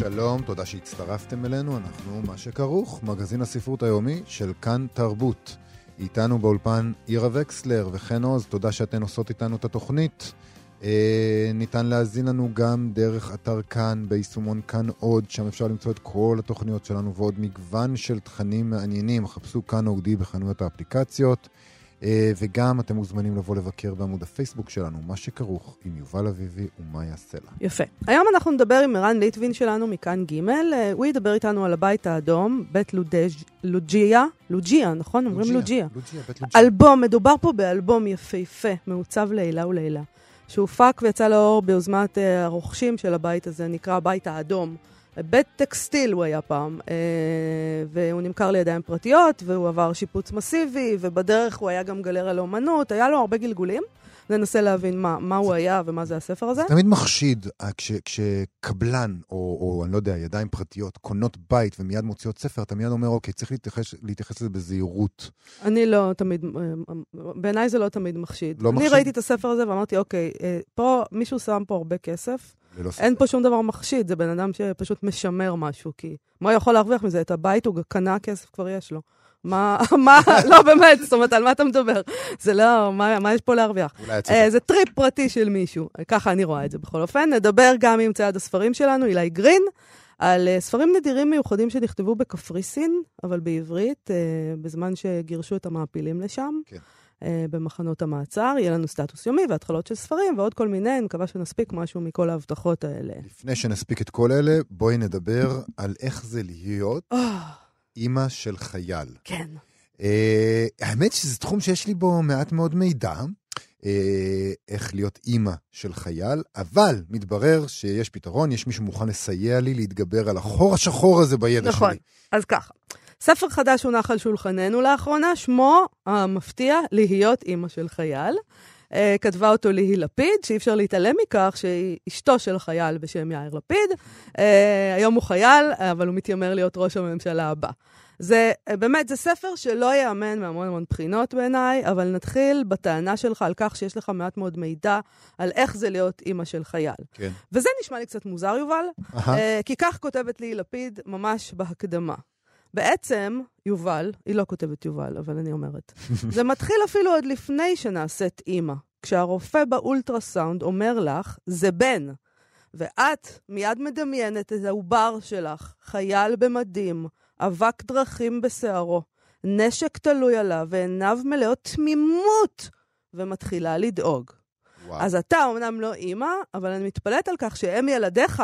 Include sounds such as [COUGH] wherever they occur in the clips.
שלום, תודה שהצטרפתם אלינו, אנחנו מה שכרוך, מגזין הספרות היומי של כאן תרבות. איתנו באולפן עירה וקסלר וחן עוז, תודה שאתן עושות איתנו את התוכנית. אה, ניתן להאזין לנו גם דרך אתר כאן, ביישומון כאן עוד, שם אפשר למצוא את כל התוכניות שלנו ועוד מגוון של תכנים מעניינים. חפשו כאן אודי בחנויות האפליקציות. אה, וגם אתם מוזמנים לבוא לבקר בעמוד הפייסבוק שלנו, מה שכרוך עם יובל אביבי ומאיה סלע. יפה. היום אנחנו נדבר עם ערן ליטבין שלנו מכאן ג', אה, הוא ידבר איתנו על הבית האדום, בית לודז', לוג'יה, לוג'יה, נכון? אומרים לוג'יה. לוג'יה, בית לוג'יה. אלבום, מדובר פה באלבום יפהפה, מעוצב לעילה ולעילה, שהופק ויצא לאור ביוזמת אה, הרוכשים של הבית הזה, נקרא הבית האדום. בית טקסטיל הוא היה פעם, אה, והוא נמכר לידיים פרטיות, והוא עבר שיפוץ מסיבי, ובדרך הוא היה גם גלריה לאומנות, היה לו הרבה גלגולים. ננסה להבין מה, מה הוא היה ומה זה הספר הזה. תמיד מחשיד אה, כש, כשקבלן, או, או אני לא יודע, ידיים פרטיות, קונות בית ומיד מוציאות ספר, אתה מיד אומר, אוקיי, צריך להתייחס, להתייחס לזה בזהירות. אני לא תמיד, אה, בעיניי זה לא תמיד מחשיד. לא אני מחשיד? ראיתי את הספר הזה ואמרתי, אוקיי, פה מישהו שם פה הרבה כסף. אין פה שום דבר מחשיד, זה בן אדם שפשוט משמר משהו, כי מה הוא יכול להרוויח מזה? את הבית הוא קנה, כסף כבר יש לו. מה, [LAUGHS] מה, לא באמת, זאת אומרת, על מה אתה מדבר? זה לא, מה, מה יש פה להרוויח? אולי אה. זה טריפ פרטי של מישהו, ככה אני רואה את זה בכל אופן. נדבר גם עם צייד הספרים שלנו, אילי גרין, על אה, ספרים נדירים מיוחדים שנכתבו בקפריסין, אבל בעברית, אה, בזמן שגירשו את המעפילים לשם. כן. אה, במחנות המעצר, יהיה לנו סטטוס יומי והתחלות של ספרים ועוד כל מיני, אני מקווה שנספיק משהו מכל ההבטחות האלה. לפני שנספיק את כל אלה, בואי נדבר [LAUGHS] על איך זה להיות אה, אימא של חייל. כן. אה, האמת שזה תחום שיש לי בו מעט מאוד מידע, איך להיות אימא של חייל, אבל מתברר שיש פתרון, יש מישהו מוכן לסייע לי להתגבר על החור השחור הזה בידע נכון. שלי. אז ככה, ספר חדש הונח על שולחננו לאחרונה, שמו המפתיע להיות אימא של חייל. Uh, כתבה אותו ליהי לפיד, שאי אפשר להתעלם מכך שהיא אשתו של חייל בשם יאיר לפיד. Uh, היום הוא חייל, אבל הוא מתיימר להיות ראש הממשלה הבא. זה uh, באמת, זה ספר שלא ייאמן מהמון המון בחינות בעיניי, אבל נתחיל בטענה שלך על כך שיש לך מעט מאוד מידע על איך זה להיות אימא של חייל. כן. וזה נשמע לי קצת מוזר, יובל. אה, כי כך כותבת לי לפיד ממש בהקדמה. בעצם, יובל, היא לא כותבת יובל, אבל אני אומרת, [LAUGHS] זה מתחיל אפילו עוד לפני שנעשית אימא. כשהרופא באולטרסאונד אומר לך, זה בן. ואת מיד מדמיינת את העובר שלך, חייל במדים, אבק דרכים בשערו, נשק תלוי עליו ועיניו מלאות תמימות, ומתחילה לדאוג. וואו. אז אתה אומנם לא אימא, אבל אני מתפלאת על כך שאם ילדיך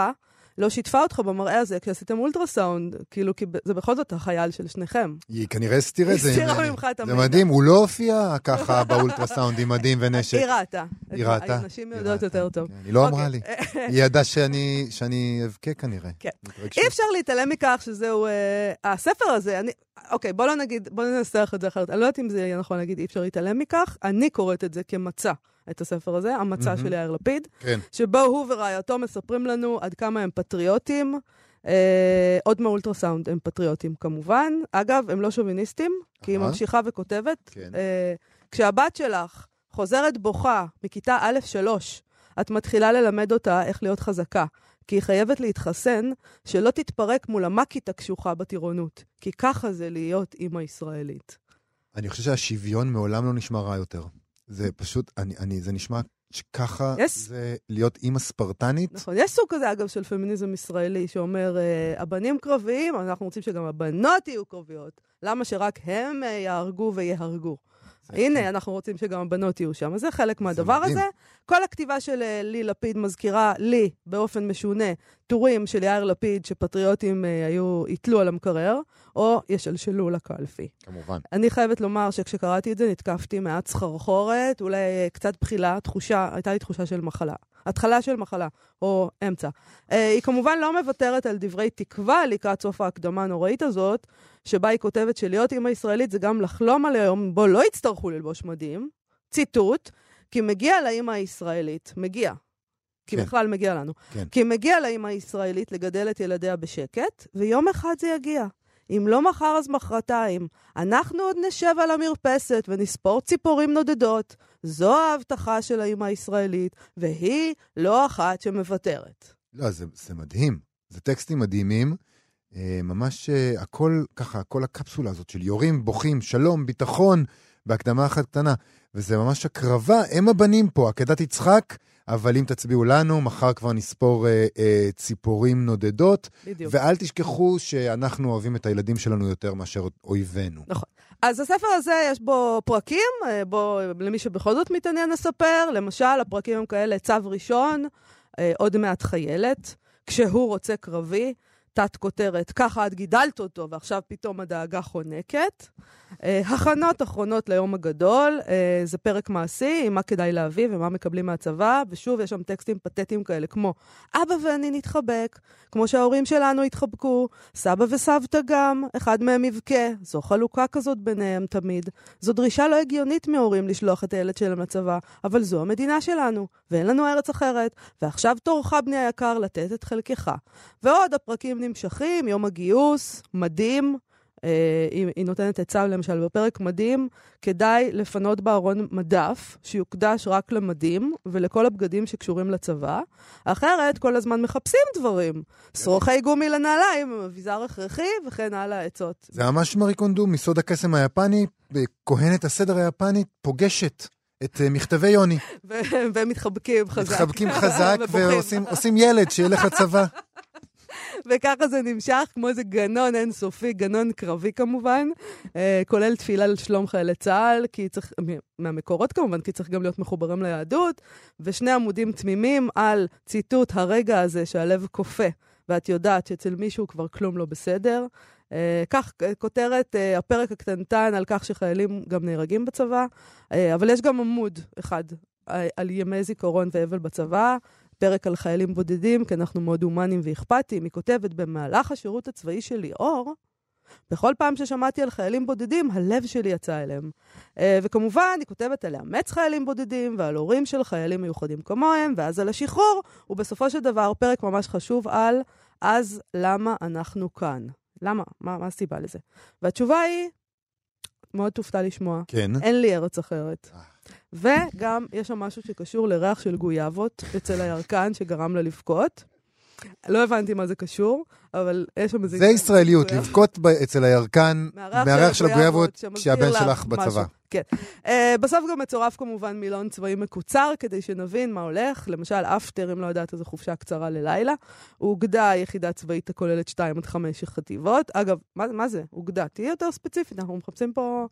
לא שיתפה אותך במראה הזה כשעשיתם אולטרסאונד, כאילו, כי זה בכל זאת החייל של שניכם. היא כנראה הסתירה את זה הסתירה ממני. ממך את זה המידע. מדהים, הוא לא הופיע ככה באולטרסאונד עם מדים ונשק. [LAUGHS] היא ראתה. היא ראתה? נשים היא יודעות יותר טוב. כן, היא לא אמרה לי. אוקיי. [LAUGHS] היא ידעה שאני אבכה כנראה. כן. אי אפשר להתעלם מכך שזהו... אה, הספר הזה, אני... אוקיי, בוא לא נגיד, בוא ננסח את זה אחרת. אני לא יודעת אם זה יהיה נכון להגיד אי אפשר להתעלם מכך. אני קוראת את זה כמצע, את הספר הזה, המצע מהמם. של יאיר לפיד. כן. שבו הוא ורעייתו מספרים לנו עד כמה הם פטריוטים. אה, עוד מאולטרסאונד הם פטריוטים כמובן. אגב, הם לא שוביניסטים, כי היא. ממשיכה וכותבת. כן. אה, כשהבת שלך חוזרת בוכה מכיתה א' שלוש, את מתחילה ללמד אותה איך להיות חזקה. כי היא חייבת להתחסן, שלא תתפרק מול המאקית הקשוחה בטירונות. כי ככה זה להיות אימא ישראלית. אני חושב שהשוויון מעולם לא נשמע רע יותר. זה פשוט, אני, אני, זה נשמע שככה Yes. זה להיות אימא ספרטנית. נכון, יש סוג כזה, אגב, של פמיניזם ישראלי, שאומר, אה, הבנים קרביים, אנחנו רוצים שגם הבנות יהיו קרביות. למה שרק הם אה, יהרגו ויהרגו? הנה, אנחנו רוצים שגם הבנות יהיו שם. אז זה חלק מהדבר. הזה. כל הכתיבה של אה, לי לפיד מזכירה לי, באופן משונה, טורים של יאיר לפיד שפטריוטים אה, היו, יתלו על המקרר, או ישלשלו לקלפי. כמובן. אני חייבת לומר שכשקראתי את זה נתקפתי מעט סחרחורת, אולי אה, קצת בחילה, תחושה, הייתה לי תחושה של מחלה. התחלה של מחלה, או אמצע. אה, היא כמובן לא מוותרת על דברי תקווה לקראת סוף ההקדמה הנוראית הזאת, שבה היא כותבת שלהיות אימא ישראלית זה גם לחלום על היום בו לא יצטרכו ללבוש מדים. ציטוט, כי מגיע לאימא הישראלית, מגיע, כי כן. בכלל מגיע לנו. כן. כי מגיע לאימא הישראלית לגדל את ילדיה בשקט, ויום אחד זה יגיע. אם לא מחר אז מחרתיים. אנחנו עוד נשב על המרפסת ונספור ציפורים נודדות. זו ההבטחה של האימא הישראלית, והיא לא אחת שמוותרת. לא, זה, זה מדהים. זה טקסטים מדהימים. אה, ממש אה, הכל, ככה, כל הקפסולה הזאת של יורים, בוכים, שלום, ביטחון, בהקדמה אחת קטנה. וזה ממש הקרבה, הם הבנים פה, עקדת יצחק. אבל אם תצביעו לנו, מחר כבר נספור אה, אה, ציפורים נודדות. בדיוק. ואל תשכחו שאנחנו אוהבים את הילדים שלנו יותר מאשר אויבינו. נכון. אז הספר הזה, יש בו פרקים, אה, בו, למי שבכל זאת מתעניין לספר, למשל, הפרקים הם כאלה, צו ראשון, אה, עוד מעט חיילת, כשהוא רוצה קרבי, תת כותרת, ככה את גידלת אותו, ועכשיו פתאום הדאגה חונקת. אה, הכנות אחרונות ליום הגדול, אה, זה פרק מעשי, עם מה כדאי להביא ומה מקבלים מהצבא, ושוב, יש שם טקסטים פתטיים כאלה, כמו אבא ואני נתחבק, כמו שההורים שלנו התחבקו, סבא וסבתא גם, אחד מהם יבכה. זו חלוקה כזאת ביניהם תמיד. זו דרישה לא הגיונית מהורים לשלוח את הילד שלהם לצבא, אבל זו המדינה שלנו, ואין לנו ארץ אחרת, ועכשיו תורך, בני היקר, לתת את חלקך. ועוד הפרקים נמשכים, יום הגיוס, מדים, אה, היא, היא נותנת עצה, למשל, בפרק מדים, כדאי לפנות בארון מדף שיוקדש רק למדים ולכל הבגדים שקשורים לצבא, אחרת כל הזמן מחפשים דברים. שרוכי גומי לנעליים, אביזר הכרחי וכן הלאה עצות. זה ממש מארי קונדו, מסוד הקסם היפני, כהנת הסדר היפני פוגשת. את אה, מכתבי יוני. [LAUGHS] והם מתחבקים חזק. מתחבקים [LAUGHS] חזק ועושים ילד שילך לצבא. [LAUGHS] וככה זה נמשך, כמו איזה גנון אינסופי, גנון קרבי כמובן, אה, כולל תפילה לשלום חיילי צה"ל, כי צריך, מהמקורות כמובן, כי צריך גם להיות מחוברים ליהדות, ושני עמודים תמימים על ציטוט הרגע הזה שהלב קופא, ואת יודעת שאצל מישהו כבר כלום לא בסדר. אה, כך כותרת אה, הפרק הקטנטן על כך שחיילים גם נהרגים בצבא, אבל יש גם עמוד אחד על ימי זיכרון ואבל בצבא, פרק על חיילים בודדים, כי אנחנו מאוד הומניים ואכפתיים. היא כותבת, במהלך השירות הצבאי של ליאור, בכל פעם ששמעתי על חיילים בודדים, הלב שלי יצא אליהם. Uh, וכמובן, היא כותבת על לאמץ חיילים בודדים ועל הורים של חיילים מיוחדים כמוהם, ואז על השחרור, ובסופו של דבר, פרק ממש חשוב על אז למה אנחנו כאן. למה? מה, מה הסיבה לזה? והתשובה היא, מאוד תופתע לשמוע, כן. אין לי ארץ אחרת. אה. וגם יש שם משהו שקשור לריח של גויאבות אצל הירקן שגרם לה לבכות. לא הבנתי מה זה קשור, אבל יש שם איזה... זה ישראליות, לבכות אצל הירקן מהריח של הגויאבות כשהבן שלך בצבא. כן. Uh, בסוף גם מצורף כמובן מילון צבאי מקוצר, כדי שנבין מה הולך. למשל, אפטר, אם לא יודעת, איזו חופשה קצרה ללילה. אוגדה יחידה צבאית הכוללת 2 עד 5 חטיבות. אגב, מה, מה זה? אוגדה. תהיי יותר ספציפית, אנחנו מחפשים פה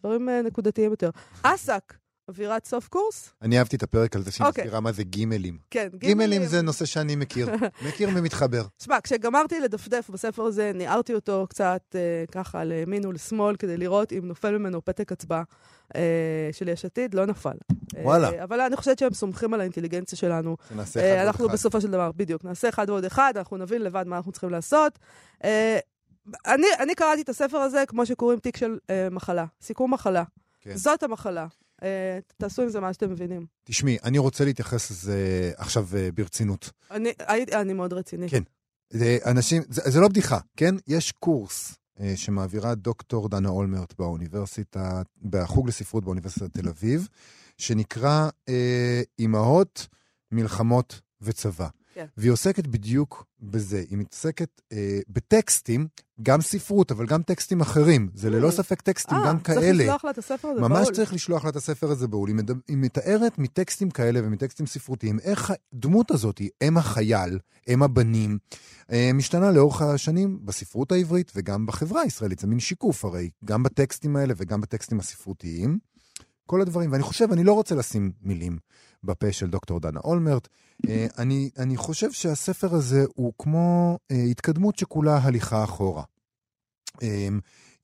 דברים uh, נקודתיים יותר. אס"ק, אווירת סוף קורס? אני אהבתי את הפרק על זה שהיא okay. אוקיי. מסבירה מה זה גימלים. כן, גימלים. גימלים זה נושא שאני מכיר. [LAUGHS] מכיר ומתחבר. שמע, כשגמרתי לדפדף בספר הזה, ניערתי אותו קצת אה, ככה לימין ולשמאל, כדי לראות אם נופל ממנו פתק הצבעה אה, של יש עתיד, לא נפל. וואלה. אה, אבל אני חושבת שהם סומכים על האינטליגנציה שלנו. שנעשה אחד אה, ועוד אחד. אנחנו בסופו של דבר, בדיוק, נעשה אחד ועוד אחד, אנחנו נבין לבד מה אנחנו צריכים לעשות. אה, אני, אני קראתי את הספר הזה כמו שקוראים תיק של אה, מחלה, סיכום מחלה. כן. זאת המחלה. אה, תעשו עם זה מה שאתם מבינים. תשמעי, אני רוצה להתייחס לזה עכשיו אה, ברצינות. אני, אני מאוד רציני. כן. זה, אנשים, זה, זה לא בדיחה, כן? יש קורס אה, שמעבירה דוקטור דנה אולמרט באוניברסיטה, בחוג לספרות באוניברסיטת תל אביב, שנקרא אה, אימהות, מלחמות וצבא. כן. והיא עוסקת בדיוק בזה. היא מתעסקת אה, בטקסטים, גם ספרות, אבל גם טקסטים אחרים. זה ללא mm. ספק טקסטים 아, אה, גם כאלה. צריך לשלוח לה את הספר הזה ממש בהול. ממש צריך לשלוח לה את הספר הזה בהול. היא, מדבר, היא מתארת מטקסטים כאלה ומטקסטים ספרותיים, איך הדמות הזאת, אם החייל, אם הבנים, אה, משתנה לאורך השנים בספרות העברית וגם בחברה הישראלית. זה מין שיקוף הרי, גם בטקסטים האלה וגם בטקסטים הספרותיים. כל הדברים, ואני חושב, אני לא רוצה לשים מילים בפה של דוקטור דנה אולמרט. אה, אני, אני חושב שהספר הזה הוא כמו uh, התקדמות שכולה הליכה אחורה. Um,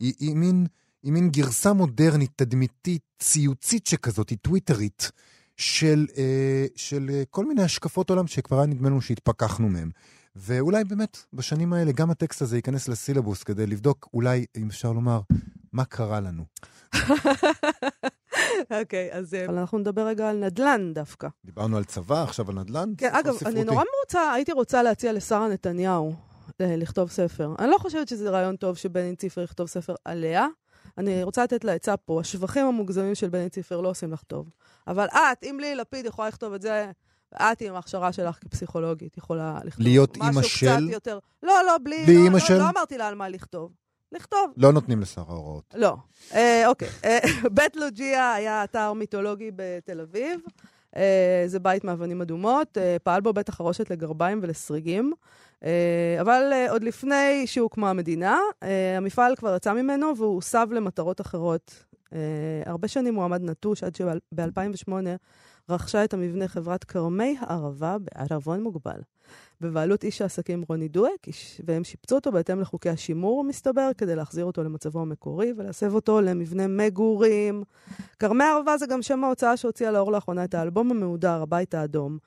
היא, היא, מין, היא מין גרסה מודרנית, תדמיתית, ציוצית שכזאת, היא טוויטרית, של, אה, של אה, כל מיני השקפות עולם שכבר היה נדמה לנו שהתפכחנו מהם. ואולי באמת בשנים האלה גם הטקסט הזה ייכנס לסילבוס כדי לבדוק אולי, אם אפשר לומר, מה קרה לנו. [LAUGHS] אוקיי, אז אה, אנחנו נדבר רגע על נדל"ן דווקא. דיברנו על צבא, עכשיו על נדל"ן? כן, אגב, אני נורא רוצה, הייתי רוצה להציע לשרה נתניהו אה, לכתוב ספר. אני לא חושבת שזה רעיון טוב שבני ציפר יכתוב ספר עליה. אני רוצה לתת לה עצה פה. השבחים המוגזמים של בני ציפר לא עושים לך טוב. אבל את, אם לי לפיד יכולה לכתוב את זה, את עם ההכשרה שלך כפסיכולוגית יכולה לכתוב להיות אימא משהו של? קצת יותר... לא, לא, בלי... בלי לא, אימא לא, של? לא אמרתי לה על מה לכתוב. לכתוב. לא נותנים לשר ההוראות. לא. אה, אוקיי. אה, [LAUGHS] בית לוג'יה היה אתר מיתולוגי בתל אביב. אה, זה בית מאבנים אדומות. אה, פעל בו בית החרושת לגרביים ולסריגים. אה, אבל אה, עוד לפני שהוקמה המדינה, אה, המפעל כבר יצא ממנו והוא הוסב למטרות אחרות. אה, הרבה שנים הוא עמד נטוש עד שב-2008 רכשה את המבנה חברת כרמי הערבה בערבון מוגבל. בבעלות איש העסקים רוני דואק, והם שיפצו אותו בהתאם לחוקי השימור, מסתבר, כדי להחזיר אותו למצבו המקורי ולהסב אותו למבנה מגורים. כרמי הערבה זה גם שם ההוצאה שהוציאה לאור לאחרונה את האלבום המהודר, הבית האדום,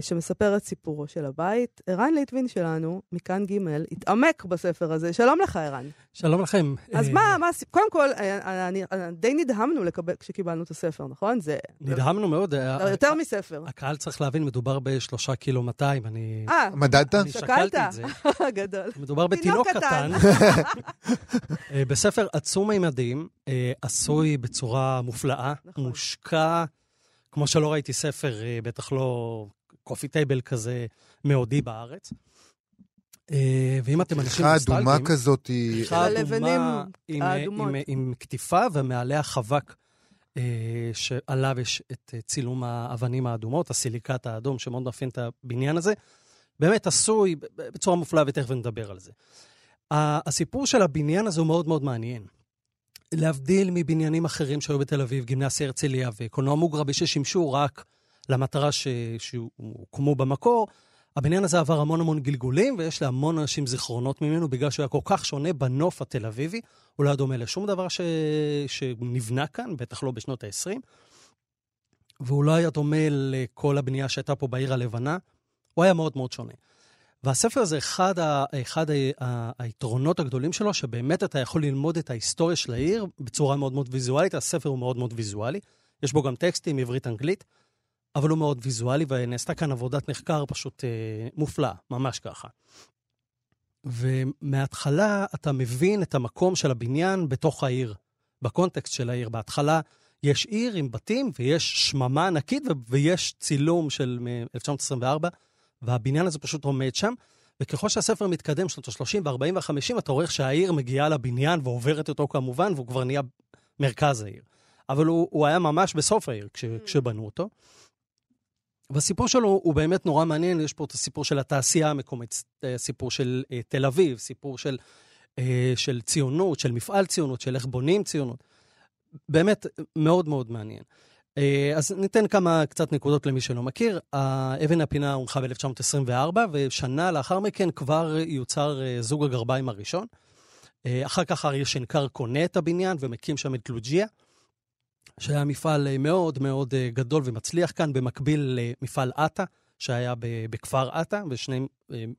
שמספר את סיפורו של הבית. ערן ליטבין שלנו, מכאן ג', התעמק בספר הזה. שלום לך, ערן. שלום לכם. אז אה, מה, מה, קודם כל, אה, אני, אני, די נדהמנו לקבל, כשקיבלנו את הספר, נכון? זה נדהמנו מאוד. אה, יותר מספר. הקהל צריך להבין, מדובר בשלושה קילו 200, אני אה, מדדת? אני שקלת? שקלתי את זה. [LAUGHS] גדול. מדובר תינוק בתינוק קטן. [LAUGHS] אה, בספר עצום מימדים, אה, עשוי בצורה מופלאה, נכון. מושקע, כמו שלא ראיתי ספר, אה, בטח לא קופי טייבל כזה מאודי בארץ. אה, ואם אתם אנשים כריכה אדומה נוסטלגיים... כזאת היא... הלבנים אדומה עם, אה, האדומות. עם, עם קטיפה ומעליה חבק שעליו יש את צילום האבנים האדומות, הסיליקט האדום שמאוד מאפיין את הבניין הזה. באמת עשוי בצורה מופלאה, ותכף נדבר על זה. הסיפור של הבניין הזה הוא מאוד מאוד מעניין. להבדיל מבניינים אחרים שהיו בתל אביב, גימנסיה הרצליה וקולנוע מוגרבי, ששימשו רק למטרה ש... שהוקמו במקור, הבניין הזה עבר המון המון גלגולים, ויש להמון אנשים זיכרונות ממנו, בגלל שהוא היה כל כך שונה בנוף התל אביבי. הוא לא היה דומה לשום דבר ש... שנבנה כאן, בטח לא בשנות ה-20. והוא לא היה דומה לכל הבנייה שהייתה פה בעיר הלבנה. הוא היה מאוד מאוד שונה. והספר הזה, אחד, ה... אחד ה... ה... היתרונות הגדולים שלו, שבאמת אתה יכול ללמוד את ההיסטוריה של העיר בצורה מאוד מאוד ויזואלית. הספר הוא מאוד מאוד ויזואלי. יש בו גם טקסטים עברית-אנגלית. אבל הוא מאוד ויזואלי, ונעשתה כאן עבודת מחקר פשוט אה, מופלאה, ממש ככה. ומההתחלה אתה מבין את המקום של הבניין בתוך העיר, בקונטקסט של העיר. בהתחלה יש עיר עם בתים ויש שממה ענקית ויש צילום של מ-1924, והבניין הזה פשוט עומד שם. וככל שהספר מתקדם, שנות ה-30 וה-40 וה-50, אתה רואה שהעיר מגיעה לבניין ועוברת אותו כמובן, והוא כבר נהיה מרכז העיר. אבל הוא, הוא היה ממש בסוף העיר כש, כשבנו אותו. והסיפור שלו הוא באמת נורא מעניין, יש פה את הסיפור של התעשייה המקומית, אה, סיפור של אה, תל אביב, סיפור של, אה, של ציונות, של מפעל ציונות, של איך בונים ציונות. באמת מאוד מאוד מעניין. אה, אז ניתן כמה קצת נקודות למי שלא מכיר. אבן הפינה הונחה ב-1924, ושנה לאחר מכן כבר יוצר אה, זוג הגרביים הראשון. אה, אחר כך אריה שנקר קונה את הבניין ומקים שם את לוג'יה. שהיה מפעל מאוד מאוד גדול ומצליח כאן, במקביל למפעל עטה, שהיה בכפר עטה,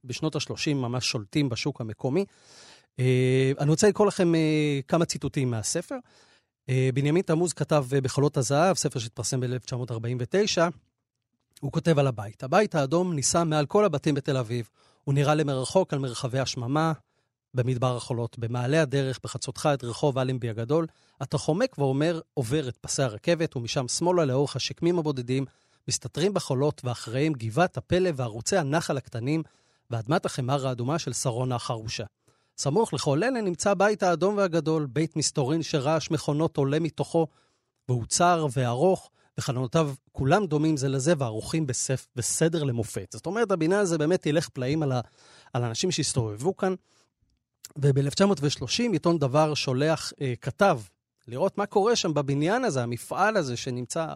בשנות ה-30 ממש שולטים בשוק המקומי. אני רוצה לקרוא לכם כמה ציטוטים מהספר. אה, בנימין תמוז כתב אה, בחולות הזהב, ספר שהתפרסם ב-1949, הוא כותב על הבית. הבית האדום נישא מעל כל הבתים בתל אביב. הוא נראה למרחוק על מרחבי השממה, במדבר החולות, במעלה הדרך, בחצותך את רחוב אלנבי הגדול, אתה חומק ואומר, עובר את פסי הרכבת, ומשם שמאלה לאורך השקמים הבודדים, מסתתרים בחולות, ואחריהם גבעת הפלא וערוצי הנחל הקטנים, ואדמת החמר האדומה של שרונה החרושה. סמוך לכל אלה נמצא הבית האדום והגדול, בית מסתורין שרעש מכונות עולה מתוכו, והוא צר וארוך, וחלונותיו כולם דומים זה לזה וערוכים בסף, בסדר למופת. זאת אומרת, הבניין הזה באמת ילך פלאים על, ה, על האנשים שהסתובבו כאן. וב-1930 עיתון דבר שולח אה, כתב לראות מה קורה שם בבניין הזה, המפעל הזה שנמצא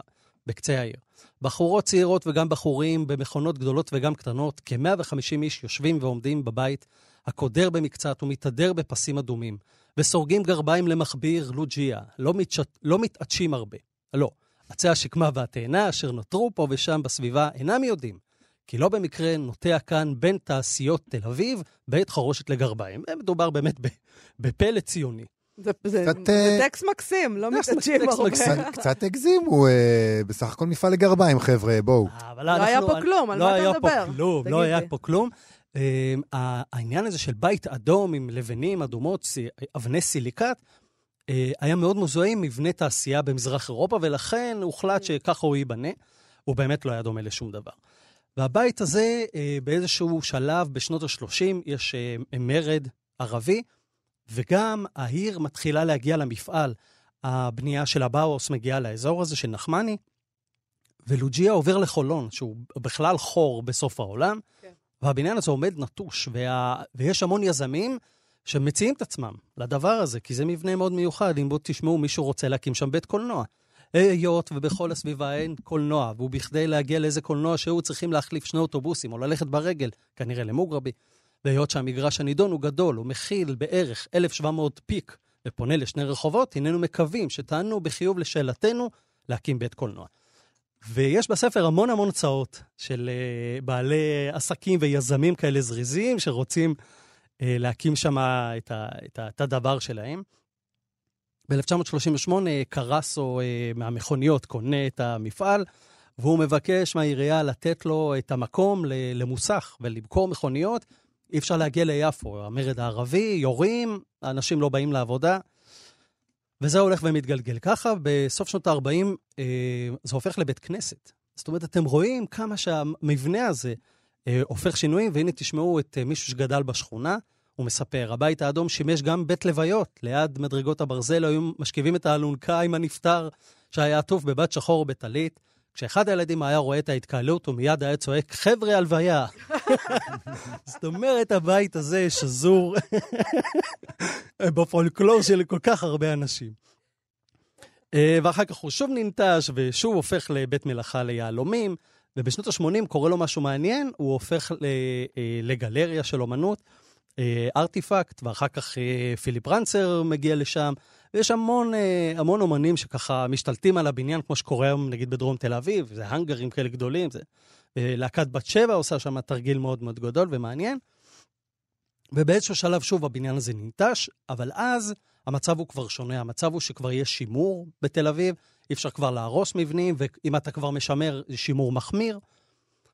בקצה העיר. בחורות צעירות וגם בחורים במכונות גדולות וגם קטנות, כ-150 איש יושבים ועומדים בבית, הקודר במקצת ומתהדר בפסים אדומים, וסורגים גרביים למכביר לוג'יה, לא, מתש... לא מתעטשים הרבה. לא. עצי השקמה והתאנה אשר נותרו פה ושם בסביבה אינם יודעים, כי לא במקרה נוטע כאן בין תעשיות תל אביב בית חרושת לגרביים. מדובר באמת בפלא ציוני. זה, זה, קצת, זה אה, טקסט מקסים, לא מתעדשים הרבה. קצת, קצת הגזימו, אה, בסך הכל מפעל לגרביים, חבר'ה, בואו. לא, לא היה פה כלום, על לא מה אתה מדבר? לא היה פה כלום, לא היה פה כלום. העניין הזה של בית אדום עם לבנים אדומות, אבני סיליקט, אה, היה מאוד מזוהה עם מבנה תעשייה במזרח אירופה, ולכן הוחלט שככה הוא ייבנה. הוא באמת לא היה דומה לשום דבר. והבית הזה, אה, באיזשהו שלב, בשנות ה-30, יש אה, מרד ערבי, וגם העיר מתחילה להגיע למפעל. הבנייה של הבאוס מגיעה לאזור הזה של נחמני, ולוג'יה עובר לחולון, שהוא בכלל חור בסוף העולם, כן. והבניין הזה עומד נטוש, וה... ויש המון יזמים שמציעים את עצמם לדבר הזה, כי זה מבנה מאוד מיוחד. אם בואו תשמעו, מישהו רוצה להקים שם בית קולנוע. היות ובכל הסביבה אין קולנוע, והוא בכדי להגיע לאיזה קולנוע שהוא צריכים להחליף שני אוטובוסים או ללכת ברגל, כנראה למוגרבי. והיות שהמגרש הנידון הוא גדול, הוא מכיל בערך 1,700 פיק ופונה לשני רחובות, הננו מקווים שטענו בחיוב לשאלתנו להקים בית קולנוע. ויש בספר המון המון הצעות של uh, בעלי עסקים ויזמים כאלה זריזים שרוצים uh, להקים שם את, את, את הדבר שלהם. ב-1938 קרסו uh, מהמכוניות קונה את המפעל, והוא מבקש מהעירייה לתת לו את המקום למוסך ולמכור מכוניות. אי אפשר להגיע ליפו, המרד הערבי, יורים, האנשים לא באים לעבודה. וזה הולך ומתגלגל. ככה, בסוף שנות ה-40 אה, זה הופך לבית כנסת. זאת אומרת, אתם רואים כמה שהמבנה הזה אה, הופך שינויים, והנה תשמעו את אה, מישהו שגדל בשכונה, הוא מספר, הבית האדום שימש גם בית לוויות. ליד מדרגות הברזל היו משכיבים את האלונקה עם הנפטר שהיה עטוף בבת שחור ובטלית. כשאחד הילדים היה רואה את ההתקהלות, הוא מיד היה צועק, חבר'ה, הלוויה. [LAUGHS] זאת אומרת, הבית הזה שזור [LAUGHS] בפולקלור של כל כך הרבה אנשים. אה, ואחר כך הוא שוב ננטש ושוב הופך לבית מלאכה ליהלומים, ובשנות ה-80 קורה לו משהו מעניין, הוא הופך אה, לגלריה של אומנות, ארטיפקט, ואחר כך אה, פיליפ רנצר מגיע לשם, ויש המון, המון אומנים שככה משתלטים על הבניין, כמו שקורה היום נגיד בדרום תל אביב, זה האנגרים כאלה גדולים, זה להקת בת שבע עושה שם תרגיל מאוד מאוד גדול ומעניין. ובאיזשהו שלב שוב הבניין הזה ננטש, אבל אז המצב הוא כבר שונה. המצב הוא שכבר יש שימור בתל אביב, אי אפשר כבר להרוס מבנים, ואם אתה כבר משמר, זה שימור מחמיר.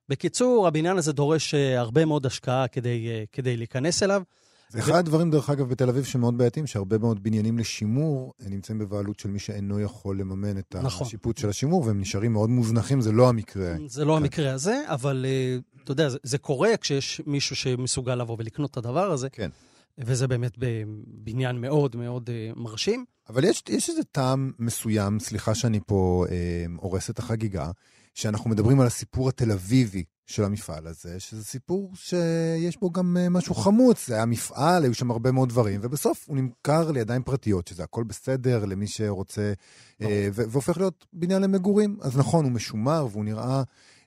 בקיצור, הבניין הזה דורש אה, הרבה מאוד השקעה כדי, אה, כדי להיכנס אליו. זה אחד הדברים, דרך אגב, בתל אביב שמאוד בעייתיים, שהרבה מאוד בניינים לשימור נמצאים בבעלות של מי שאינו יכול לממן את נכון. השיפוט של השימור, והם נשארים מאוד מוזנחים, זה לא המקרה. זה לא כן. המקרה הזה, אבל אה, אתה יודע, זה, זה קורה כשיש מישהו שמסוגל לבוא ולקנות את הדבר הזה. כן. וזה באמת בבניין מאוד מאוד אה, מרשים. אבל יש, יש איזה טעם מסוים, סליחה שאני פה אה, הורס את החגיגה, שאנחנו מדברים על הסיפור התל אביבי של המפעל הזה, שזה סיפור שיש בו גם אה, משהו חמוץ. זה היה מפעל, היו שם הרבה מאוד דברים, ובסוף הוא נמכר לידיים פרטיות, שזה הכל בסדר למי שרוצה, אה, והופך להיות בניין למגורים. אז נכון, הוא משומר והוא נראה...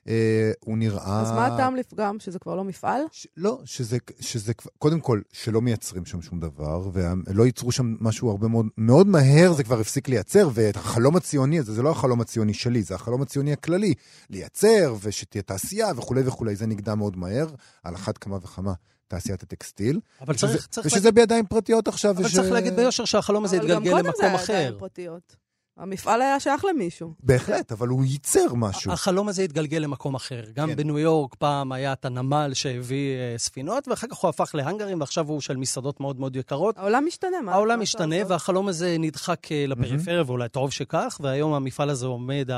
אה, הוא נראה... אז מה הטעם לפגם? שזה כבר לא מפעל? ש... לא, שזה, שזה... קודם כל, שלא מייצרים שם שום דבר, ולא ייצרו שם משהו הרבה מאוד... מאוד מהר זה כבר הפסיק לייצר, ואת החלום הציוני הזה, זה לא החלום הציוני שלי, זה החלום הציוני הכללי. לייצר, ושתהיה תעשייה וכולי וכולי, זה נגדע מאוד מהר, על אחת כמה וכמה. תעשיית הטקסטיל. אבל צריך... צריך ושזה להגיד... בידיים פרטיות עכשיו. אבל וש... צריך להגיד ביושר שהחלום הזה יתגלגל למקום אחר. אבל גם קודם זה היה בידיים פרטיות. המפעל היה שייך למישהו. בהחלט, אבל הוא ייצר משהו. החלום הזה התגלגל למקום אחר. גם כן. בניו יורק פעם היה את הנמל שהביא uh, ספינות, ואחר כך הוא הפך להאנגרים, ועכשיו הוא של מסעדות מאוד מאוד יקרות. העולם משתנה. מה העולם משתנה, והחלום הזה נדחק uh, לפריפריה, mm-hmm. ואולי טוב שכך, והיום המפעל הזה עומד,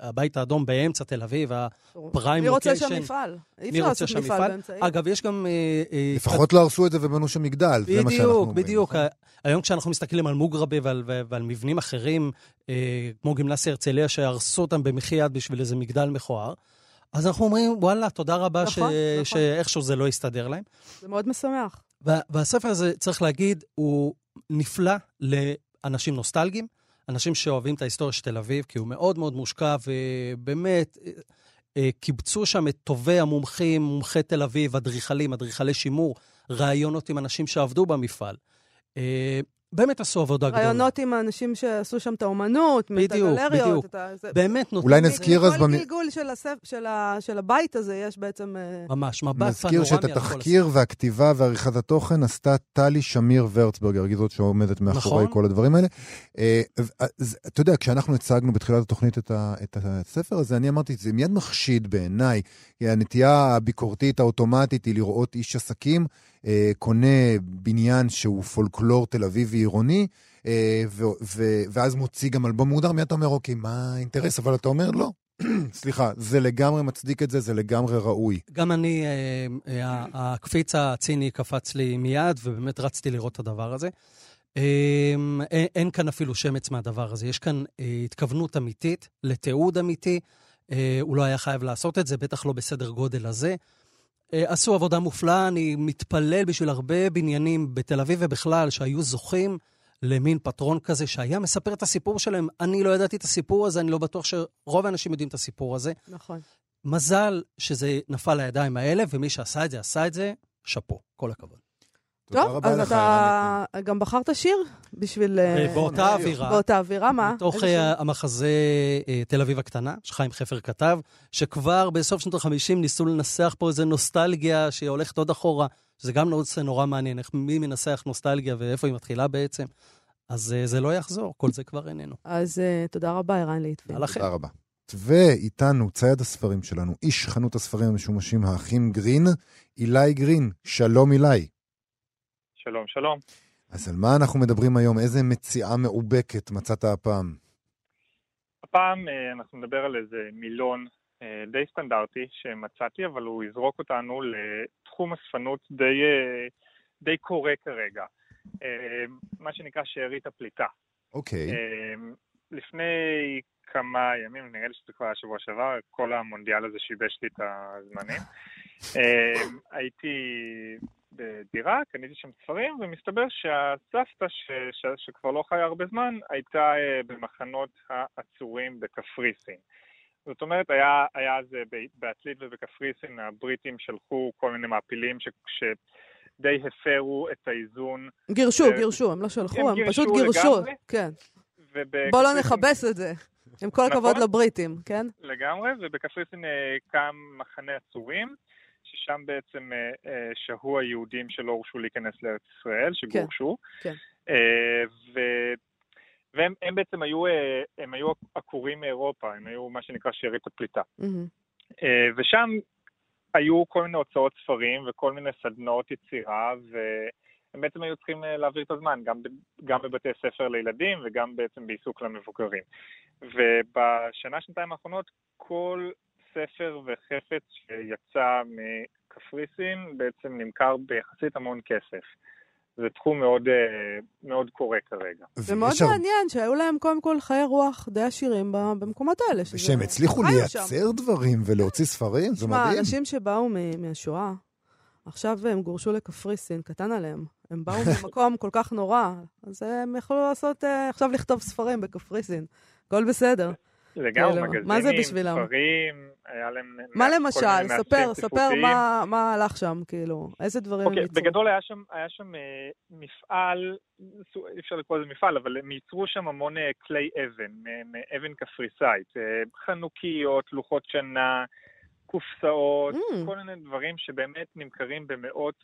הבית האדום באמצע תל אביב, הפריים מי רוצה שם מפעל? אי אפשר לעשות מפעל באמצעים. אגב, יש גם... Uh, לפחות לא הרסו את זה ובנו שם מגדל, זה מה שאנחנו אומרים. בדיוק, בדיוק. היום כשאנחנו מסתכלים על מוגרבי ועל, ועל מבנים אחרים, אה, כמו גימנסיה הרצליה, שהרסו אותם במחי יד בשביל איזה מגדל מכוער, אז אנחנו אומרים, וואלה, תודה רבה נכון, ש... נכון. שאיכשהו זה לא יסתדר להם. זה מאוד משמח. והספר הזה, צריך להגיד, הוא נפלא לאנשים נוסטלגיים, אנשים שאוהבים את ההיסטוריה של תל אביב, כי הוא מאוד מאוד מושקע, ובאמת, אה, אה, קיבצו שם את טובי המומחים, מומחי תל אביב, אדריכלים, אדריכלי שימור, ראיונות עם אנשים שעבדו במפעל. באמת עשו עבודה גדולה. רעיונות עם האנשים שעשו שם את האומנות, בדיוק. בדיוק. את ה... זה... באמת נותנים... אולי נזכיר אז בכל במ- גלגול של, הספ... של, ה... של הבית הזה יש בעצם... אה, ממש, מבט נזכיר פנורמי שאת על כל התחקיר והכתיבה ועריכת התוכן עשתה טלי שמיר ורצברגר, היא זאת שעומדת מאחורי נכון. כל הדברים האלה. אה, אז אתה יודע, כשאנחנו הצגנו בתחילת התוכנית את ה- את הספר הזה, אני אמרתי, זה מיד מחשיד בעיניי. הנטייה הביקורתית האוטומטית היא לראות איש עסקים קונה בניין שהוא פולקלור תל אביבי עירוני, אה, ואז מוציא גם אלבום מוגדר, מיד אתה אומר, אוקיי, מה האינטרס? אבל אתה אומר, לא. [CLEARS THROAT] סליחה, זה לגמרי מצדיק את זה, זה לגמרי ראוי. גם אני, אה, אה, הקפיץ הציני קפץ לי מיד, ובאמת רצתי לראות את הדבר הזה. אה, אין, כאן אפילו שמץ מהדבר הזה, יש כאן אה, התכוונות אמיתית, לתיעוד אמיתי. אה, הוא לא היה חייב לעשות את זה, בטח לא בסדר גודל הזה. אה, עשו עבודה מופלאה, אני מתפלל בשביל הרבה בניינים בתל אביב ובכלל, שהיו זוכים למין פטרון כזה, שהיה מספר את הסיפור שלהם. אני לא ידעתי את הסיפור הזה, אני לא בטוח שרוב האנשים יודעים את הסיפור הזה. נכון. מזל שזה נפל לידיים האלה, ומי שעשה את זה, עשה את זה, שאפו, כל הכבוד. טוב, אז אתה גם בחרת שיר בשביל... אה, אה, באותה אווירה, באותה אווירה, מה? מתוך? אה, המחזה אה, תל אביב הקטנה, שחיים חפר כתב, שכבר בסוף שנות ה-50 ניסו לנסח פה איזה נוסטלגיה שהיא הולכת עוד אחורה, שזה גם נושא נורא מעניין, איך מי מנסח נוסטלגיה ואיפה היא מתחילה בעצם. אז אה, זה לא יחזור, כל זה כבר איננו. אז אה, תודה רבה, ערן ליטבין. לכם. תודה רבה. ואיתנו צייד הספרים שלנו, איש חנות הספרים המשומשים האחים גרין, אילי גרין. שלום אילי. שלום, שלום. אז על מה אנחנו מדברים היום? איזה מציאה מאובקת מצאת הפעם? הפעם אה, אנחנו נדבר על איזה מילון אה, די סטנדרטי שמצאתי, אבל הוא יזרוק אותנו לתחום אספנות די, אה, די קורה כרגע. מה שנקרא שארית הפליטה. אוקיי. אה, לפני כמה ימים, נראה לי שזה כבר היה שבוע שעבר, כל המונדיאל הזה שיבש לי את הזמנים. הייתי בדירה, קניתי שם ספרים, ומסתבר שהסבתא, ש, ש, שכבר לא חיה הרבה זמן, הייתה אה, במחנות העצורים בקפריסין. זאת אומרת, היה, היה אז אה, בעתלית ובקפריסין, הבריטים שלחו כל מיני מעפילים ש, שדי הפרו את האיזון. גירשו, אה, גירשו, הם לא שלחו, הם הם גירשו פשוט גירשו. לגמרי? כן. ובקפריסין- בוא לא נכבס את זה. עם כל הכבוד נכון. לבריטים, כן? לגמרי, ובקפריסין אה, קם מחנה עצורים, ששם בעצם אה, אה, שהו היהודים שלא הורשו להיכנס לארץ ישראל, שגורשו. כן. אה, ו... והם הם בעצם היו, הם היו עקורים מאירופה, הם היו מה שנקרא שארית הפליטה. אה, ושם היו כל מיני הוצאות ספרים וכל מיני סדנאות יצירה, והם בעצם היו צריכים להעביר את הזמן, גם, גם בבתי ספר לילדים וגם בעצם בעיסוק למבוגרים. ובשנה, שנתיים האחרונות, כל ספר וחפץ שיצא מקפריסין בעצם נמכר ביחסית המון כסף. זה תחום מאוד, אה, מאוד קורה כרגע. זה מאוד הר- מעניין שהיו להם קודם כל חיי רוח די עשירים במקומות האלה. שזה- ושהם הצליחו חיו שם. לייצר דברים ולהוציא ספרים, זה תשמע, מדהים. אנשים שבאו מ- מהשואה, עכשיו הם גורשו לקפריסין, קטן עליהם. הם באו [LAUGHS] ממקום כל כך נורא, אז הם יכלו לעשות, אה, עכשיו לכתוב ספרים בקפריסין. הכל בסדר. לגמרי, כאילו, מגזינים, מה זה בשבילם? ספרים, היה להם... מה למשל? ספר, ספר. מה- מה הלך שם, כאילו. איזה דברים הם אוקיי, ייצרו. בגדול היה שם, היה שם אה, מפעל, אי אפשר לקרוא לזה מפעל, אבל הם ייצרו שם המון אה, כלי אבן, מ- מאבן קפריסאית, אה, חנוכיות, לוחות שנה, קופסאות, Mm. כל מיני דברים שבאמת נמכרים במאות,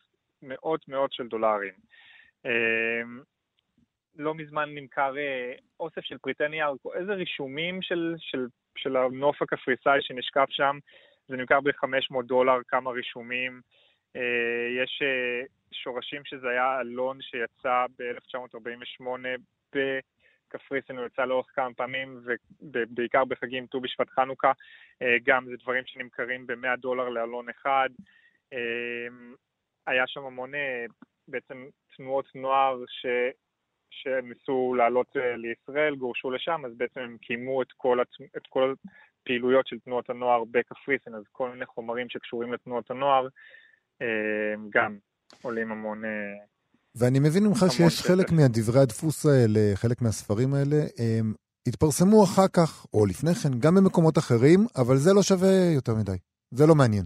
מאות מאות של דולרים. אה, לא מזמן נמכר אה, אוסף של פריטי נייר, איזה רישומים של, של, של הנוף הקפריסאי שנשקף שם, זה נמכר ב-500 דולר, כמה רישומים. אה, יש אה, שורשים שזה היה אלון שיצא ב-1948 בקפריסין, הוא יצא לאורך כמה פעמים, ובעיקר בחגים ט"ו בשבט חנוכה, גם זה דברים שנמכרים ב-100 דולר לאלון אחד. היה שם המון בעצם תנועות נוער ש... שניסו לעלות אה, לישראל, גורשו לשם, אז בעצם הם קיימו את כל, הת... את כל הפעילויות של תנועות הנוער בקפריסין, אז כל מיני חומרים שקשורים לתנועות הנוער אה, גם עולים המון... אה, ואני מבין ממך שיש. חלק מהדברי הדפוס האלה, חלק מהספרים האלה, הם התפרסמו אחר כך, או לפני כן, גם במקומות אחרים, אבל זה לא שווה יותר מדי. זה לא מעניין.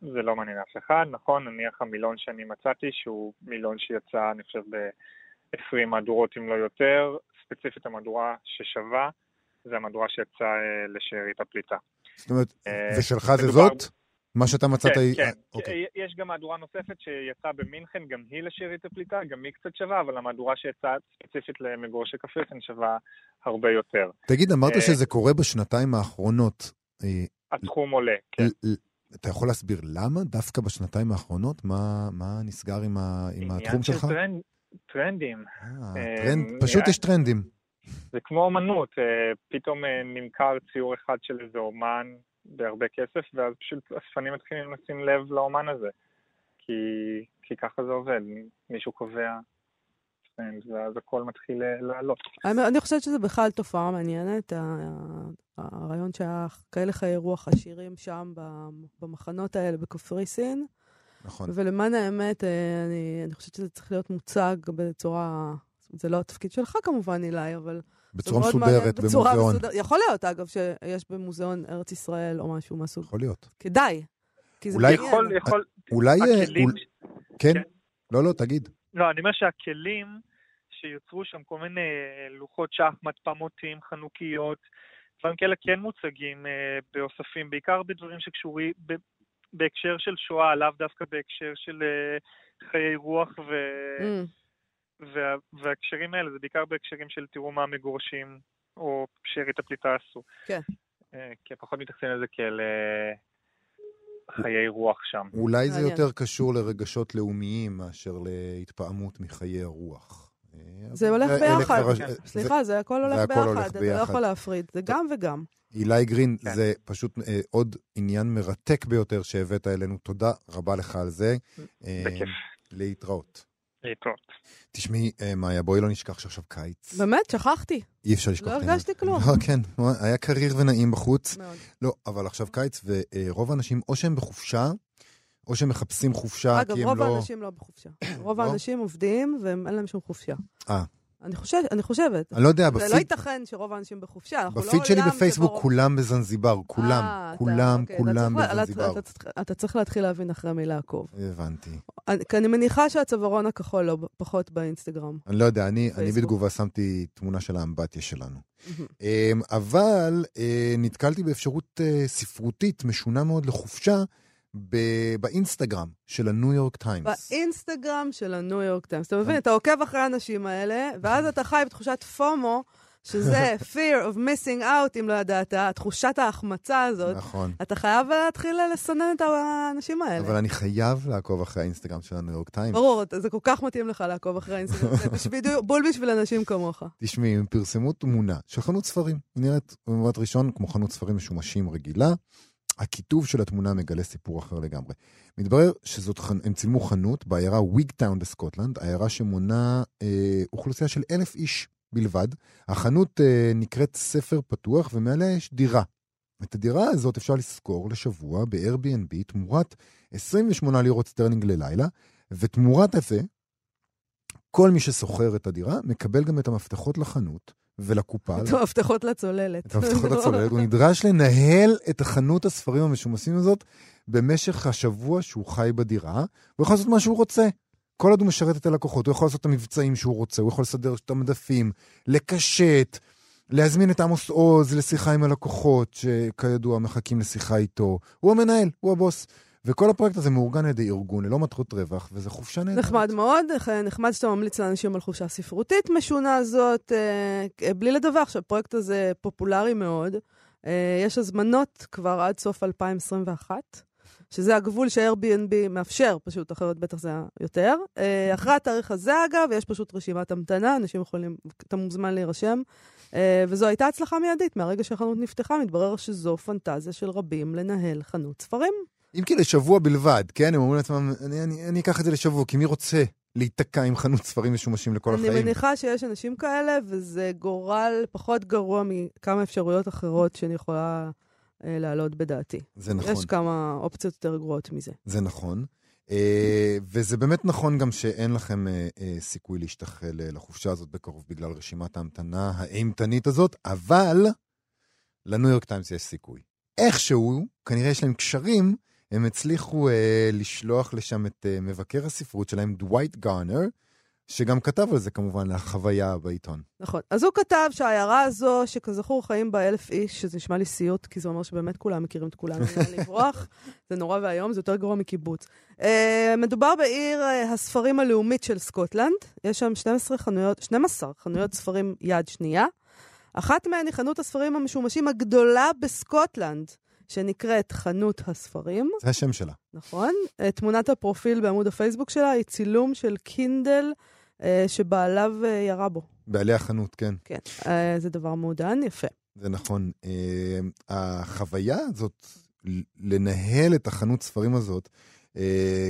זה לא מעניין אף אחד, נכון, נניח המילון שאני מצאתי, שהוא מילון שיצא, אני חושב, 20 מהדורות אם לא יותר, ספציפית המהדורה ששווה, זה המהדורה שיצאה אה, לשארית הפליטה. זאת אומרת, אה, ושלך זה זאת? מה שאתה מצאת... כן, כן. אוקיי. יש גם מהדורה נוספת שיצאה במינכן, גם היא לשארית הפליטה, גם היא קצת שווה, אבל המהדורה שיצאה ספציפית למגורשי קפריסין שווה הרבה יותר. תגיד, אמרת שזה קורה בשנתיים האחרונות. התחום עולה, כן. אתה יכול להסביר למה דווקא בשנתיים האחרונות? מה, מה נסגר עם, ה, עם התחום שלך? עניין של טרנדים. אה, טרנד, אה, פשוט יש טרנדים. זה כמו אמנות, אה, פתאום נמכר ציור אחד של איזה אומן בהרבה כסף, ואז פשוט אספנים מתחילים לשים לב לאומן הזה. כי, כי ככה זה עובד, מישהו קובע טרנד, ואז הכל מתחיל לעלות. אני חושבת שזה בכלל תופעה מעניינת, הרעיון שהיה כאלה חיי רוח עשירים שם, במחנות האלה בקפריסין. נכון. ולמען האמת, אה, אני, אני חושבת שזה צריך להיות מוצג בצורה... זה לא התפקיד שלך כמובן, אילי, אבל... בצורה מסודרת, במוזיאון. מסודר, יכול להיות, אגב, שיש במוזיאון ארץ ישראל או משהו מהסוג. יכול להיות. כדאי. כי זה אולי, יכול, יכול... אולי... אה, הכלים... אול... כן? כן? לא, לא, תגיד. לא, אני אומר שהכלים שיוצרו שם, כל מיני לוחות שחמט, פמוטים, חנוכיות, דברים כאלה כן מוצגים אה, באוספים, בעיקר בדברים שקשורים, בהקשר של שואה, לאו דווקא בהקשר של אה, חיי רוח ו... Mm. וה... וההקשרים האלה, זה בעיקר בהקשרים של תראו מה המגורשים או שארית הפליטה עשו. כן. אה, כי פחות מתייחסים לזה כאל אה, חיי רוח שם. אולי זה יותר קשור לרגשות לאומיים מאשר להתפעמות מחיי הרוח. זה הולך ביחד. סליחה, זה הכל הולך ביחד, אתה לא יכול להפריד. זה גם וגם. אילי גרין, כן. זה פשוט אה, עוד עניין מרתק ביותר שהבאת אלינו. תודה רבה לך על זה. בכיף. אה, להתראות. להתראות. תשמעי, אה, מאיה, בואי לא נשכח שעכשיו קיץ. באמת? שכחתי. אי אפשר לשכוח. לא הרגשתי כלום. [LAUGHS] לא, כן, היה קריר ונעים בחוץ. מאוד. לא, אבל עכשיו קיץ, ורוב האנשים, או שהם בחופשה, או שהם מחפשים חופשה, אגב, כי הם לא... אגב, רוב האנשים לא בחופשה. רוב לא? האנשים עובדים, ואין להם שום חופשה. אה. אני חושבת, אני חושבת. אני לא יודע, בפיד... זה לא ייתכן שרוב האנשים בחופשה, אנחנו לא בפיד שלי בפייסבוק שברוב... כולם בזנזיבר, כולם, 아, כולם, אוקיי, כולם אתה בזנזיבר. אתה, אתה, אתה צריך להתחיל להבין אחרי מי לעקוב. הבנתי. אני, כי אני מניחה שהצווארון הכחול לא פחות באינסטגרם. אני לא יודע, אני, אני בתגובה שמתי תמונה של האמבטיה שלנו. אמ, אבל אה, נתקלתי באפשרות אה, ספרותית משונה מאוד לחופשה. ב- באינסטגרם של הניו יורק טיימס. באינסטגרם של הניו יורק טיימס. אתה מבין, אתה עוקב אחרי האנשים האלה, ואז אתה חי בתחושת FOMO, שזה [LAUGHS] fear of missing out, אם לא ידעת, תחושת ההחמצה הזאת. נכון. אתה חייב להתחיל לסנן את האנשים האלה. אבל אני חייב לעקוב אחרי האינסטגרם של הניו יורק טיימס. ברור, זה כל כך מתאים לך לעקוב אחרי האינסטגרם. זה [LAUGHS] בול בשביל אנשים כמוך. תשמעי, הם פרסמו תמונה של חנות ספרים. נראית במבט ראשון כמו חנות ספרים משומשים רגילה. הכיתוב של התמונה מגלה סיפור אחר לגמרי. מתברר שזאת, הם צילמו חנות בעיירה וויגטאון בסקוטלנד, עיירה שמונה אה, אוכלוסייה של אלף איש בלבד. החנות אה, נקראת ספר פתוח ומעליה יש דירה. את הדירה הזאת אפשר לשכור לשבוע ב-Airbnb תמורת 28 לירות סטרלינג ללילה, ותמורת הזה, כל מי ששוכר את הדירה מקבל גם את המפתחות לחנות, ולקופה. את המפתחות לצוללת. את המפתחות לצוללת. הוא נדרש לנהל את חנות הספרים המשומשים הזאת במשך השבוע שהוא חי בדירה, הוא יכול לעשות מה שהוא רוצה. כל עוד הוא משרת את הלקוחות, הוא יכול לעשות את המבצעים שהוא רוצה, הוא יכול לסדר את המדפים, לקשט, להזמין את עמוס עוז לשיחה עם הלקוחות, שכידוע מחכים לשיחה איתו. הוא המנהל, הוא הבוס. וכל הפרויקט הזה מאורגן על ידי ארגון ללא מטרות רווח, וזה חופשה נהדרת. נחמד מאוד, נחמד שאתה ממליץ לאנשים על חופשה ספרותית משונה זאת, אה, בלי לדווח שהפרויקט הזה פופולרי מאוד. אה, יש הזמנות כבר עד סוף 2021. שזה הגבול ש-Airbnb מאפשר, פשוט, אחרת בטח זה יותר. אה, אחרי התאריך הזה, אגב, יש פשוט רשימת המתנה, אנשים יכולים, אתה מוזמן להירשם. וזו הייתה הצלחה מיידית. מהרגע שהחנות נפתחה, מתברר שזו פנטזיה של רבים לנהל חנות ספרים. אם כי לשבוע בלבד, כן? הם אומרים לעצמם, אני, אני, אני אקח את זה לשבוע, כי מי רוצה להיתקע עם חנות ספרים משומשים לכל אני החיים? אני מניחה שיש אנשים כאלה, וזה גורל פחות גרוע מכמה אפשרויות אחרות שאני יכולה אה, להעלות בדעתי. זה נכון. יש כמה אופציות יותר גרועות מזה. זה נכון. אה, וזה באמת נכון גם שאין לכם אה, אה, סיכוי להשתחל אה, לחופשה הזאת בקרוב בגלל רשימת ההמתנה האימתנית הזאת, אבל לניו יורק טיימס יש סיכוי. איכשהו, כנראה יש להם קשרים הם הצליחו uh, לשלוח לשם את uh, מבקר הספרות שלהם, דווייט גארנר, שגם כתב על זה כמובן, החוויה בעיתון. נכון. אז הוא כתב שהעיירה הזו, שכזכור חיים בה אלף איש, שזה נשמע לי סיוט, כי זה אומר שבאמת כולם מכירים את כולם, אין לברוח, [LAUGHS] זה נורא ואיום, זה יותר גרוע מקיבוץ. Uh, מדובר בעיר uh, הספרים הלאומית של סקוטלנד, יש שם 12 חנויות, 12 חנויות ספרים יד שנייה. אחת מהן היא חנות הספרים המשומשים הגדולה בסקוטלנד. שנקראת חנות הספרים. זה השם שלה. נכון. Uh, תמונת הפרופיל בעמוד הפייסבוק שלה היא צילום של קינדל אה, שבעליו אה, ירה בו. בעלי החנות, כן. כן, אה, זה דבר מעודן, יפה. זה נכון. החוויה הזאת, לנהל את החנות ספרים הזאת,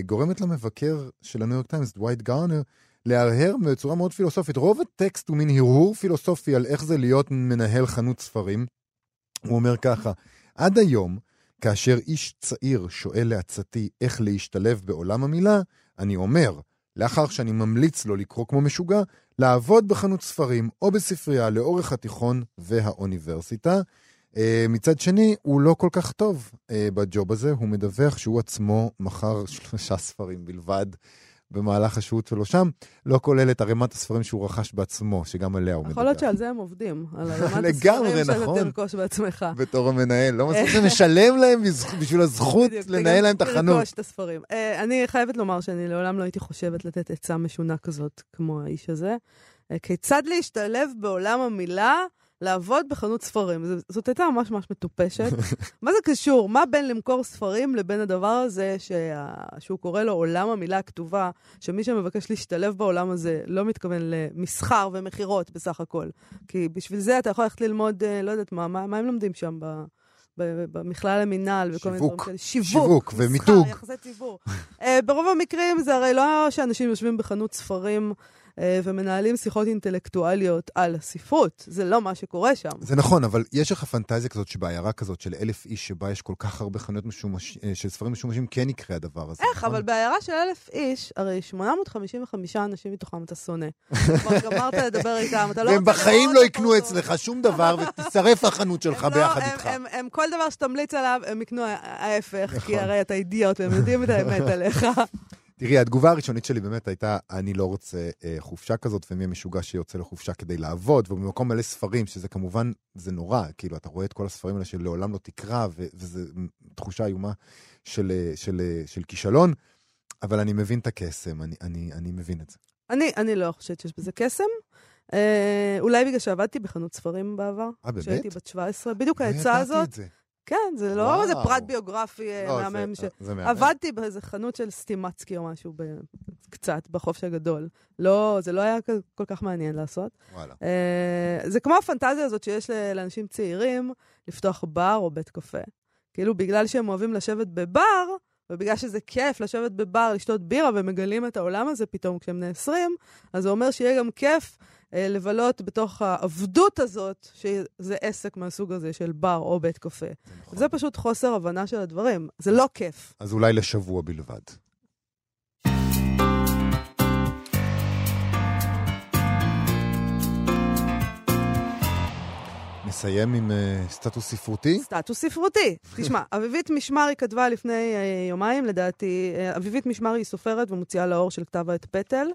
גורמת למבקר של הניו יורק טיימס, דווייט גארנר, להרהר בצורה מאוד פילוסופית. רוב הטקסט הוא מין הרהור פילוסופי על איך זה להיות מנהל חנות ספרים. הוא אומר ככה, עד היום, כאשר איש צעיר שואל לעצתי איך להשתלב בעולם המילה, אני אומר, לאחר שאני ממליץ לו לקרוא כמו משוגע, לעבוד בחנות ספרים או בספרייה לאורך התיכון והאוניברסיטה. Uh, מצד שני, הוא לא כל כך טוב uh, בג'וב הזה, הוא מדווח שהוא עצמו מכר שלושה ספרים בלבד במהלך השהות שלו שם, לא כולל את ערימת הספרים שהוא רכש בעצמו, שגם עליה הוא מדבר. יכול להיות שעל זה הם עובדים, על ערימת [LAUGHS] הספרים שאתה נכון. תרכוש בעצמך. [LAUGHS] בתור המנהל, לא מספיק לשלם להם בשביל הזכות לנהל להם את החנות. לרכוש את הספרים. אה, אני חייבת לומר שאני לעולם לא הייתי חושבת לתת עצה משונה כזאת, כמו האיש הזה. אה, כיצד להשתלב בעולם המילה? לעבוד בחנות ספרים. זאת הייתה ממש ממש מטופשת. [LAUGHS] מה זה קשור? מה בין למכור ספרים לבין הדבר הזה שה... שהוא קורא לו עולם המילה הכתובה, שמי שמבקש להשתלב בעולם הזה לא מתכוון למסחר ומכירות בסך הכל. כי בשביל זה אתה יכול ללכת ללמוד, אה, לא יודעת מה, מה, מה הם לומדים שם ב... במכלל המינהל וכל מיני דברים כאלה. שיווק. שיווק ומיתוג. מסחר, יחסי ציבור. uh, ברוב המקרים זה הרי לא שאנשים יושבים בחנות ספרים ומנהלים שיחות אינטלקטואליות על הספרות. זה לא מה שקורה שם. זה נכון, אבל יש לך פנטזיה כזאת שבעיירה כזאת של אלף איש, שבה יש כל כך הרבה חנויות משומש... אה, של ספרים משומשים, כן יקרה הדבר הזה. איך? נכון? אבל בעיירה של אלף איש, הרי 855 אנשים מתוכם אתה שונא. [LAUGHS] כבר גמרת לדבר איתם, אתה לא והם בחיים לא יקנו אצלך שום דבר, ותשרף החנות שלך לא, ביחד איתך. הם כל דבר שתמליץ עליו, הם יקנו ההפך, כי נכון. הרי אתה אידיוט, והם יודעים את האמת עליך. [LAUGHS] תראי, התגובה הראשונית שלי באמת הייתה, אני לא רוצה אה, חופשה כזאת, ומי המשוגע שיוצא לחופשה כדי לעבוד, ובמקום מלא ספרים, שזה כמובן, זה נורא, כאילו, אתה רואה את כל הספרים האלה שלעולם לא תקרא, וזו תחושה איומה של, אה, של, של, אה, של כישלון, אבל אני מבין את הקסם, אני, אני, אני מבין את זה. אני, אני לא חושבת שיש בזה קסם. אה, אולי בגלל שעבדתי בחנות ספרים בעבר. אה, באמת? כשהייתי בת 17. בדיוק לא העצה הזאת. לא את זה. כן, זה לא איזה פרט ביוגרפי אה, לא, מהמם. ש... זה מהמם. עבדתי באיזה חנות של סטימצקי או משהו, ב... קצת, בחופש הגדול. לא, זה לא היה כל כך מעניין לעשות. וואלה. Uh, זה כמו הפנטזיה הזאת שיש לאנשים צעירים לפתוח בר או בית קפה. כאילו, בגלל שהם אוהבים לשבת בבר, ובגלל שזה כיף לשבת בבר, לשתות בירה, ומגלים את העולם הזה פתאום כשהם בני 20, אז זה אומר שיהיה גם כיף אה, לבלות בתוך העבדות הזאת, שזה עסק מהסוג הזה של בר או בית קפה. נכון. זה פשוט חוסר הבנה של הדברים. זה לא כיף. אז אולי לשבוע בלבד. נסיים עם uh, סטטוס ספרותי? סטטוס ספרותי. [LAUGHS] תשמע, אביבית משמרי כתבה לפני uh, יומיים, לדעתי, uh, אביבית משמרי היא סופרת ומוציאה לאור של כתב העת פטל.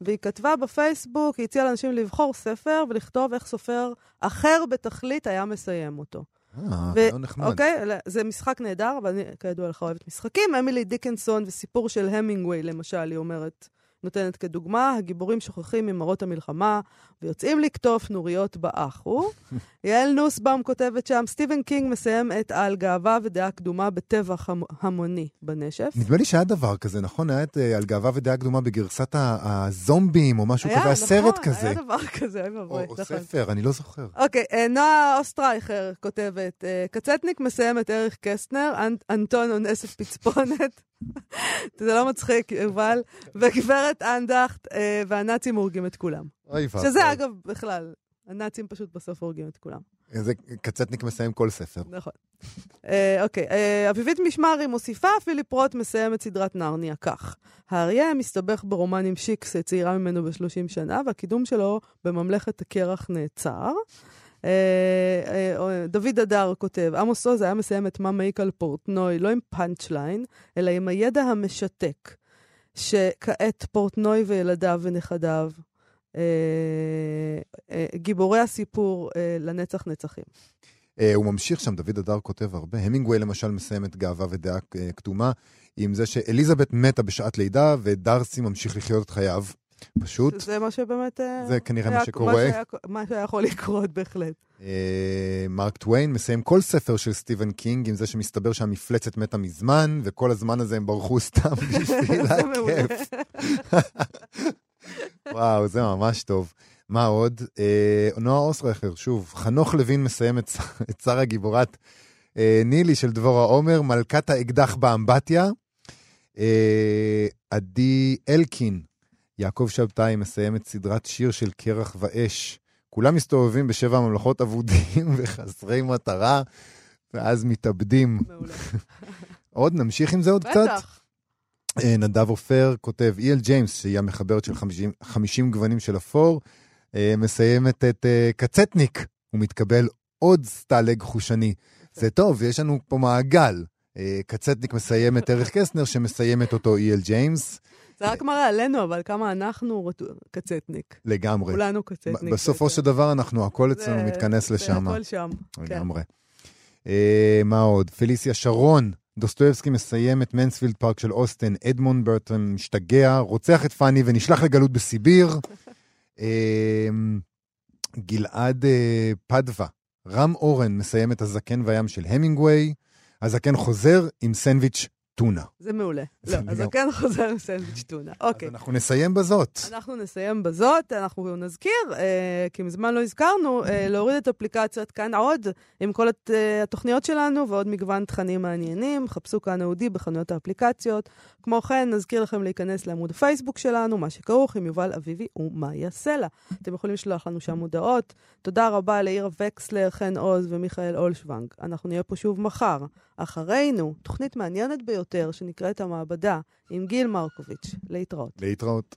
והיא כתבה בפייסבוק, היא הציעה לאנשים לבחור ספר ולכתוב איך סופר אחר בתכלית היה מסיים אותו. אה, ו- נחמד. אוקיי, זה משחק נהדר, אבל אני כידוע לך אוהבת משחקים. אמילי דיקנסון וסיפור של המינגווי, למשל, היא אומרת, נותנת כדוגמה, הגיבורים שוכחים ממראות המלחמה ויוצאים לקטוף נוריות באחו. [LAUGHS] יעל נוסבאום כותבת שם, סטיבן קינג מסיים את על גאווה ודעה קדומה בטבח המוני בנשף. נדמה לי שהיה דבר כזה, נכון? היה את אה, על גאווה ודעה קדומה בגרסת הזומבים או משהו היה, כזה, נכון, סרט כזה. היה דבר [LAUGHS] כזה, אוי ואבוי. או, או נכון. ספר, אני לא זוכר. אוקיי, אה, נועה אוסטרייכר כותבת, אה, קצטניק מסיים את ערך קסטנר, אנטון אונס את פצפונת. זה לא מצחיק, יובל. וגברת אנדכט, אה, והנאצים הורגים את כולם. אוי ואבוי. שזה אגב, בכלל, הנאצים פשוט בסוף הורגים את כולם. איזה קצטניק מסיים כל ספר. נכון. אה, אוקיי, אה, אביבית משמרי מוסיפה, פיליפ רוט מסיים את סדרת נרניה כך. האריה מסתבך ברומן עם שיקס, צעירה ממנו ב-30 שנה, והקידום שלו בממלכת הקרח נעצר. אה, אה, דוד אדר כותב, עמוס עוז היה מסיים את מה מעיק על פורטנוי, לא עם פאנצ' ליין, אלא עם הידע המשתק. שכעת פורטנוי וילדיו ונכדיו, אה, אה, גיבורי הסיפור אה, לנצח נצחים. אה, הוא ממשיך שם, דוד אדר כותב הרבה. המינגווי למשל מסיים את גאווה ודעה אה, קדומה, עם זה שאליזבת מתה בשעת לידה, ודרסי ממשיך לחיות את חייו. פשוט. זה מה שבאמת... אה, זה כנראה היה- מה שקורה. שהיה- מה שהיה יכול לקרות בהחלט. אה, מרק טוויין מסיים כל ספר של סטיבן קינג עם זה שמסתבר שהמפלצת מתה מזמן, וכל הזמן הזה הם ברחו סתם [LAUGHS] בשביל. הכיף. [LAUGHS] וואו, זה ממש טוב. מה עוד? אה, נועה אוסטרייכר, שוב, חנוך לוין מסיים את, [LAUGHS] את שרה גיבורת אה, נילי של דבורה עומר, מלכת האקדח באמבטיה. אה, עדי אלקין, יעקב שבתאי מסיים את סדרת שיר של קרח ואש. כולם מסתובבים בשבע ממלכות אבודים [LAUGHS] וחסרי מטרה, ואז מתאבדים. מעולה. [LAUGHS] עוד, נמשיך עם זה עוד קצת? בטח. אה, נדב עופר כותב, אי.אל ג'יימס, שהיא המחברת של 50, 50 גוונים של אפור, אה, מסיימת את אה, קצטניק, הוא מתקבל עוד סטלג חושני. זה טוב, יש לנו פה מעגל. קצטניק מסיים את ערך קסטנר, שמסיימת אותו אי.אל ג'יימס, זה רק מראה עלינו, אבל כמה אנחנו קצטניק. לגמרי. כולנו קצטניק. בסופו בעצם. של דבר אנחנו, הכל אצלנו מתכנס לשם. זה הכל שם. כן. לגמרי. אה, מה עוד? פליסיה שרון, דוסטויבסקי מסיים את מנספילד פארק של אוסטן, אדמונד ברטון משתגע, רוצח את פאני ונשלח לגלות בסיביר. [LAUGHS] אה, גלעד אה, פדווה, רם אורן מסיים את הזקן והים של המינגווי, הזקן חוזר עם סנדוויץ' טונה. זה מעולה. לא. אז כן חוזר עם סנדוויץ' טונה. אוקיי. אז אנחנו נסיים בזאת. אנחנו נסיים בזאת, אנחנו נזכיר, אה, כי מזמן לא הזכרנו, אה, להוריד את אפליקציית כאן עוד, עם כל אה, התוכניות שלנו ועוד מגוון תכנים מעניינים. חפשו כאן אודי בחנויות האפליקציות. כמו כן, נזכיר לכם להיכנס לעמוד הפייסבוק שלנו, מה שכרוך עם יובל אביבי ומאיה סלע. אתם יכולים לשלוח לנו שם הודעות. תודה רבה לעירה וקסלר, חן עוז ומיכאל אולשוונג. אנחנו נהיה פה שוב מחר. אחרינו, תוכנית מעניינת ביותר שנקראת המעבדה, עם גיל מרקוביץ'. להתראות. להתראות.